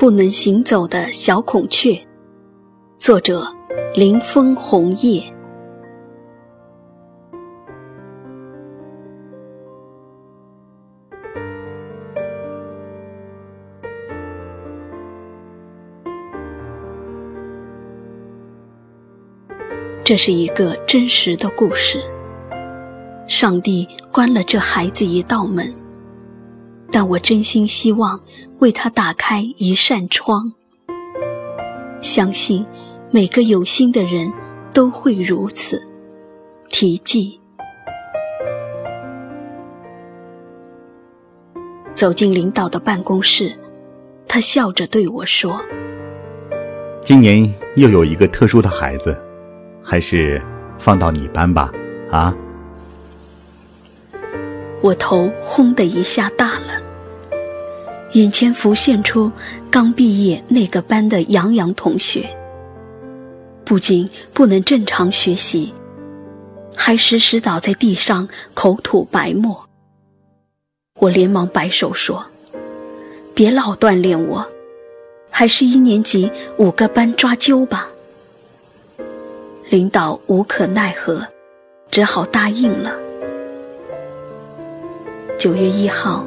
不能行走的小孔雀，作者林峰红叶。这是一个真实的故事。上帝关了这孩子一道门。但我真心希望为他打开一扇窗，相信每个有心的人都会如此。题记。走进领导的办公室，他笑着对我说：“今年又有一个特殊的孩子，还是放到你班吧，啊？”我头轰的一下大了，眼前浮现出刚毕业那个班的杨洋同学，不仅不能正常学习，还时时倒在地上口吐白沫。我连忙摆手说：“别老锻炼我，还是一年级五个班抓阄吧。”领导无可奈何，只好答应了。九月一号，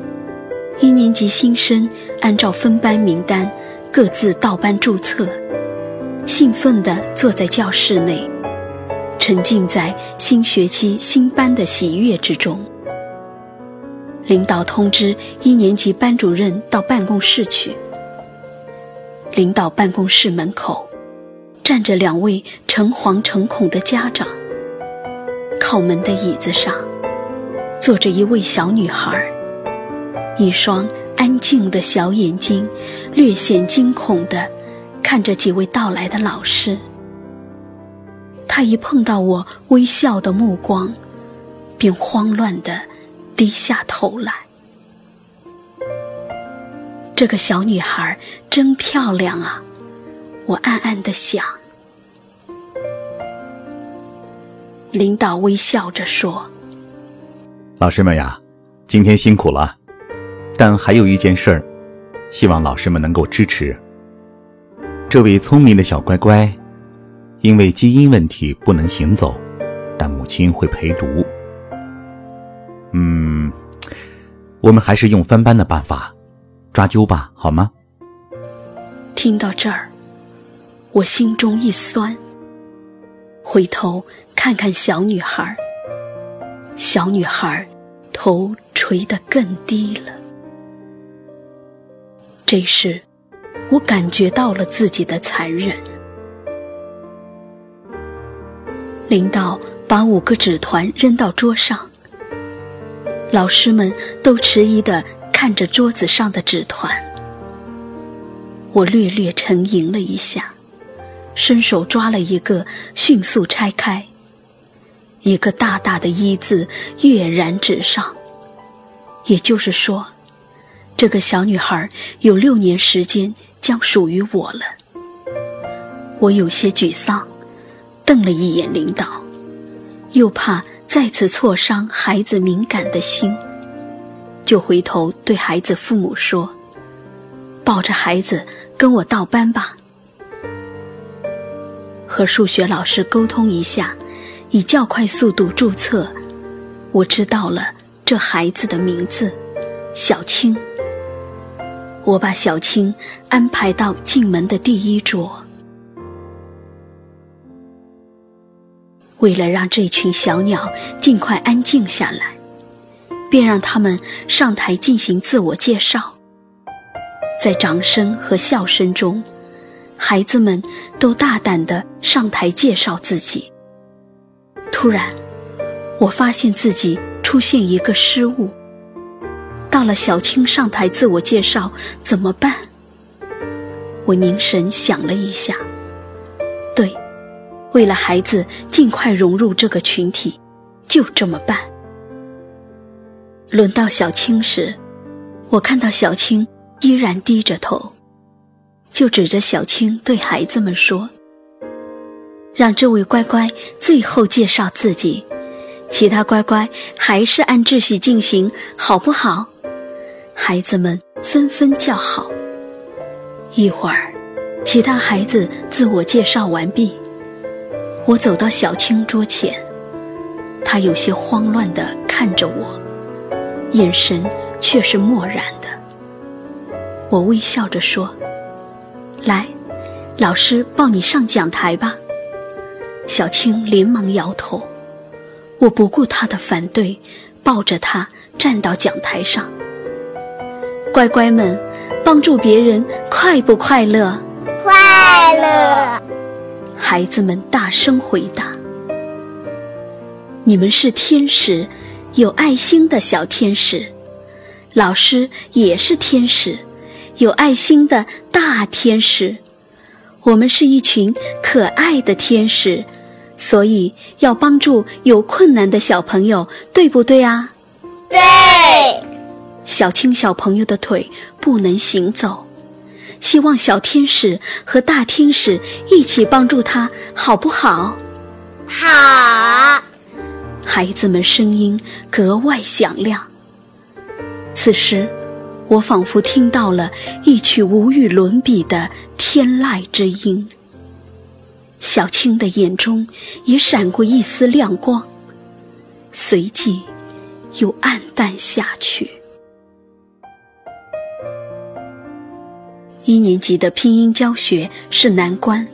一年级新生按照分班名单各自到班注册，兴奋地坐在教室内，沉浸在新学期新班的喜悦之中。领导通知一年级班主任到办公室去。领导办公室门口站着两位诚惶诚恐的家长，靠门的椅子上。坐着一位小女孩，一双安静的小眼睛，略显惊恐的看着几位到来的老师。他一碰到我微笑的目光，便慌乱的低下头来。这个小女孩真漂亮啊，我暗暗的想。领导微笑着说。老师们呀，今天辛苦了，但还有一件事儿，希望老师们能够支持。这位聪明的小乖乖，因为基因问题不能行走，但母亲会陪读。嗯，我们还是用分班的办法抓阄吧，好吗？听到这儿，我心中一酸，回头看看小女孩，小女孩。头垂得更低了。这时，我感觉到了自己的残忍。领导把五个纸团扔到桌上，老师们都迟疑的看着桌子上的纸团。我略略沉吟了一下，伸手抓了一个，迅速拆开。一个大大的“一”字跃然纸上，也就是说，这个小女孩有六年时间将属于我了。我有些沮丧，瞪了一眼领导，又怕再次挫伤孩子敏感的心，就回头对孩子父母说：“抱着孩子跟我倒班吧，和数学老师沟通一下。”以较快速度注册，我知道了这孩子的名字，小青。我把小青安排到进门的第一桌。为了让这群小鸟尽快安静下来，便让他们上台进行自我介绍。在掌声和笑声中，孩子们都大胆地上台介绍自己。突然，我发现自己出现一个失误。到了小青上台自我介绍，怎么办？我凝神想了一下，对，为了孩子尽快融入这个群体，就这么办。轮到小青时，我看到小青依然低着头，就指着小青对孩子们说。让这位乖乖最后介绍自己，其他乖乖还是按秩序进行，好不好？孩子们纷纷叫好。一会儿，其他孩子自我介绍完毕，我走到小青桌前，他有些慌乱地看着我，眼神却是漠然的。我微笑着说：“来，老师抱你上讲台吧。”小青连忙摇头。我不顾他的反对，抱着他站到讲台上。乖乖们，帮助别人快不快乐？快乐！孩子们大声回答：“你们是天使，有爱心的小天使。老师也是天使，有爱心的大天使。我们是一群可爱的天使。”所以要帮助有困难的小朋友，对不对啊？对。小青小朋友的腿不能行走，希望小天使和大天使一起帮助他，好不好？好。孩子们声音格外响亮。此时，我仿佛听到了一曲无与伦比的天籁之音。小青的眼中也闪过一丝亮光，随即又暗淡下去。一年级的拼音教学是难关，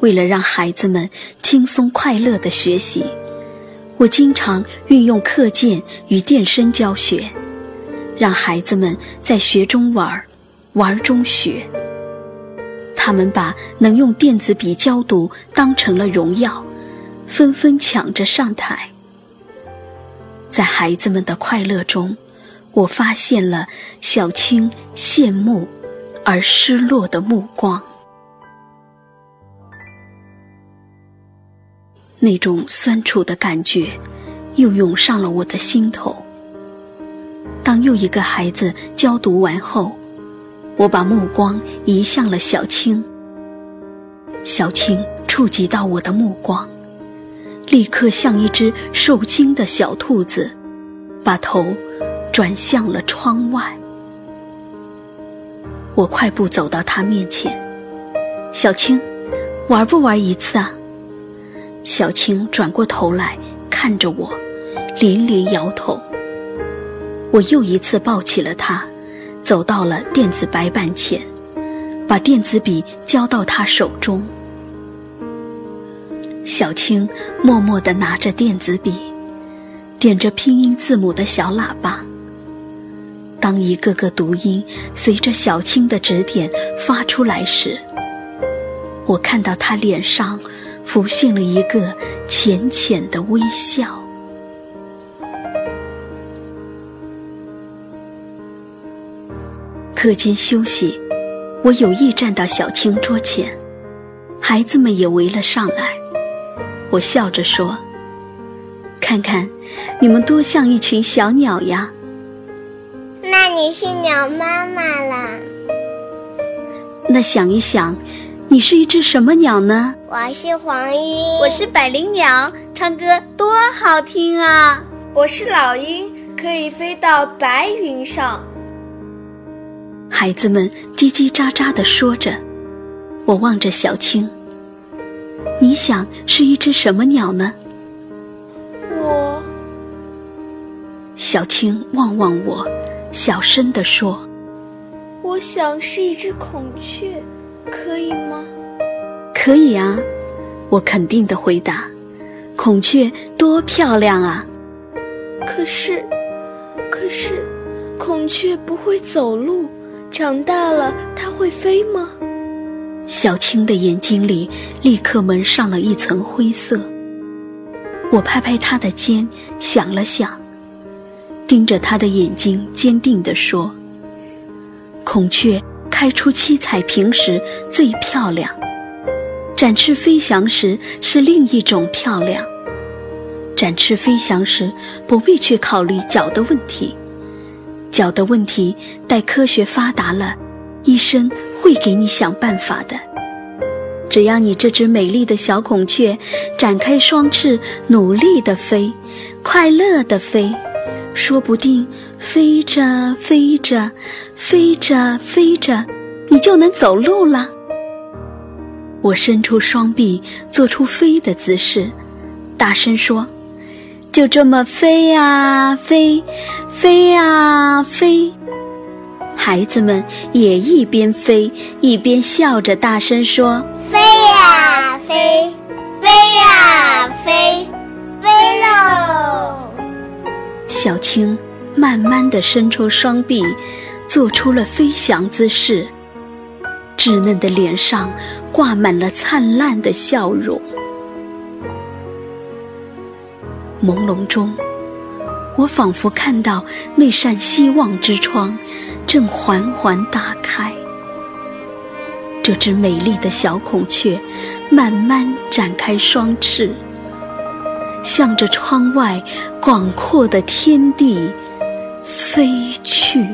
为了让孩子们轻松快乐的学习，我经常运用课件与电声教学，让孩子们在学中玩，玩中学。他们把能用电子笔教读当成了荣耀，纷纷抢着上台。在孩子们的快乐中，我发现了小青羡慕而失落的目光。那种酸楚的感觉又涌上了我的心头。当又一个孩子教读完后，我把目光移向了小青，小青触及到我的目光，立刻像一只受惊的小兔子，把头转向了窗外。我快步走到他面前，小青，玩不玩一次啊？小青转过头来看着我，连连摇头。我又一次抱起了他。走到了电子白板前，把电子笔交到他手中。小青默默地拿着电子笔，点着拼音字母的小喇叭。当一个个读音随着小青的指点发出来时，我看到他脸上浮现了一个浅浅的微笑。课间休息，我有意站到小青桌前，孩子们也围了上来。我笑着说：“看看，你们多像一群小鸟呀！”那你是鸟妈妈啦？那想一想，你是一只什么鸟呢？我是黄莺，我是百灵鸟，唱歌多好听啊！我是老鹰，可以飞到白云上。孩子们叽叽喳喳地说着，我望着小青。你想是一只什么鸟呢？我。小青望望我，小声地说：“我想是一只孔雀，可以吗？”“可以啊。”我肯定地回答。“孔雀多漂亮啊！”“可是，可是，孔雀不会走路。”长大了，它会飞吗？小青的眼睛里立刻蒙上了一层灰色。我拍拍他的肩，想了想，盯着他的眼睛，坚定地说：“孔雀开出七彩屏时最漂亮，展翅飞翔时是另一种漂亮。展翅飞翔时不必去考虑脚的问题。”脚的问题，待科学发达了，医生会给你想办法的。只要你这只美丽的小孔雀展开双翅，努力地飞，快乐地飞，说不定飞着飞着，飞着飞着，你就能走路了。我伸出双臂，做出飞的姿势，大声说：“就这么飞啊飞，飞啊飞！”孩子们也一边飞一边笑着，大声说：“飞呀飞，飞呀，青慢慢地伸出双臂，做出了飞翔姿势，稚嫩的脸上挂满了灿烂的笑容。朦胧中，我仿佛看到那扇希望之窗正缓缓打开，这只美丽的小孔雀慢慢展开双翅。向着窗外广阔的天地飞去。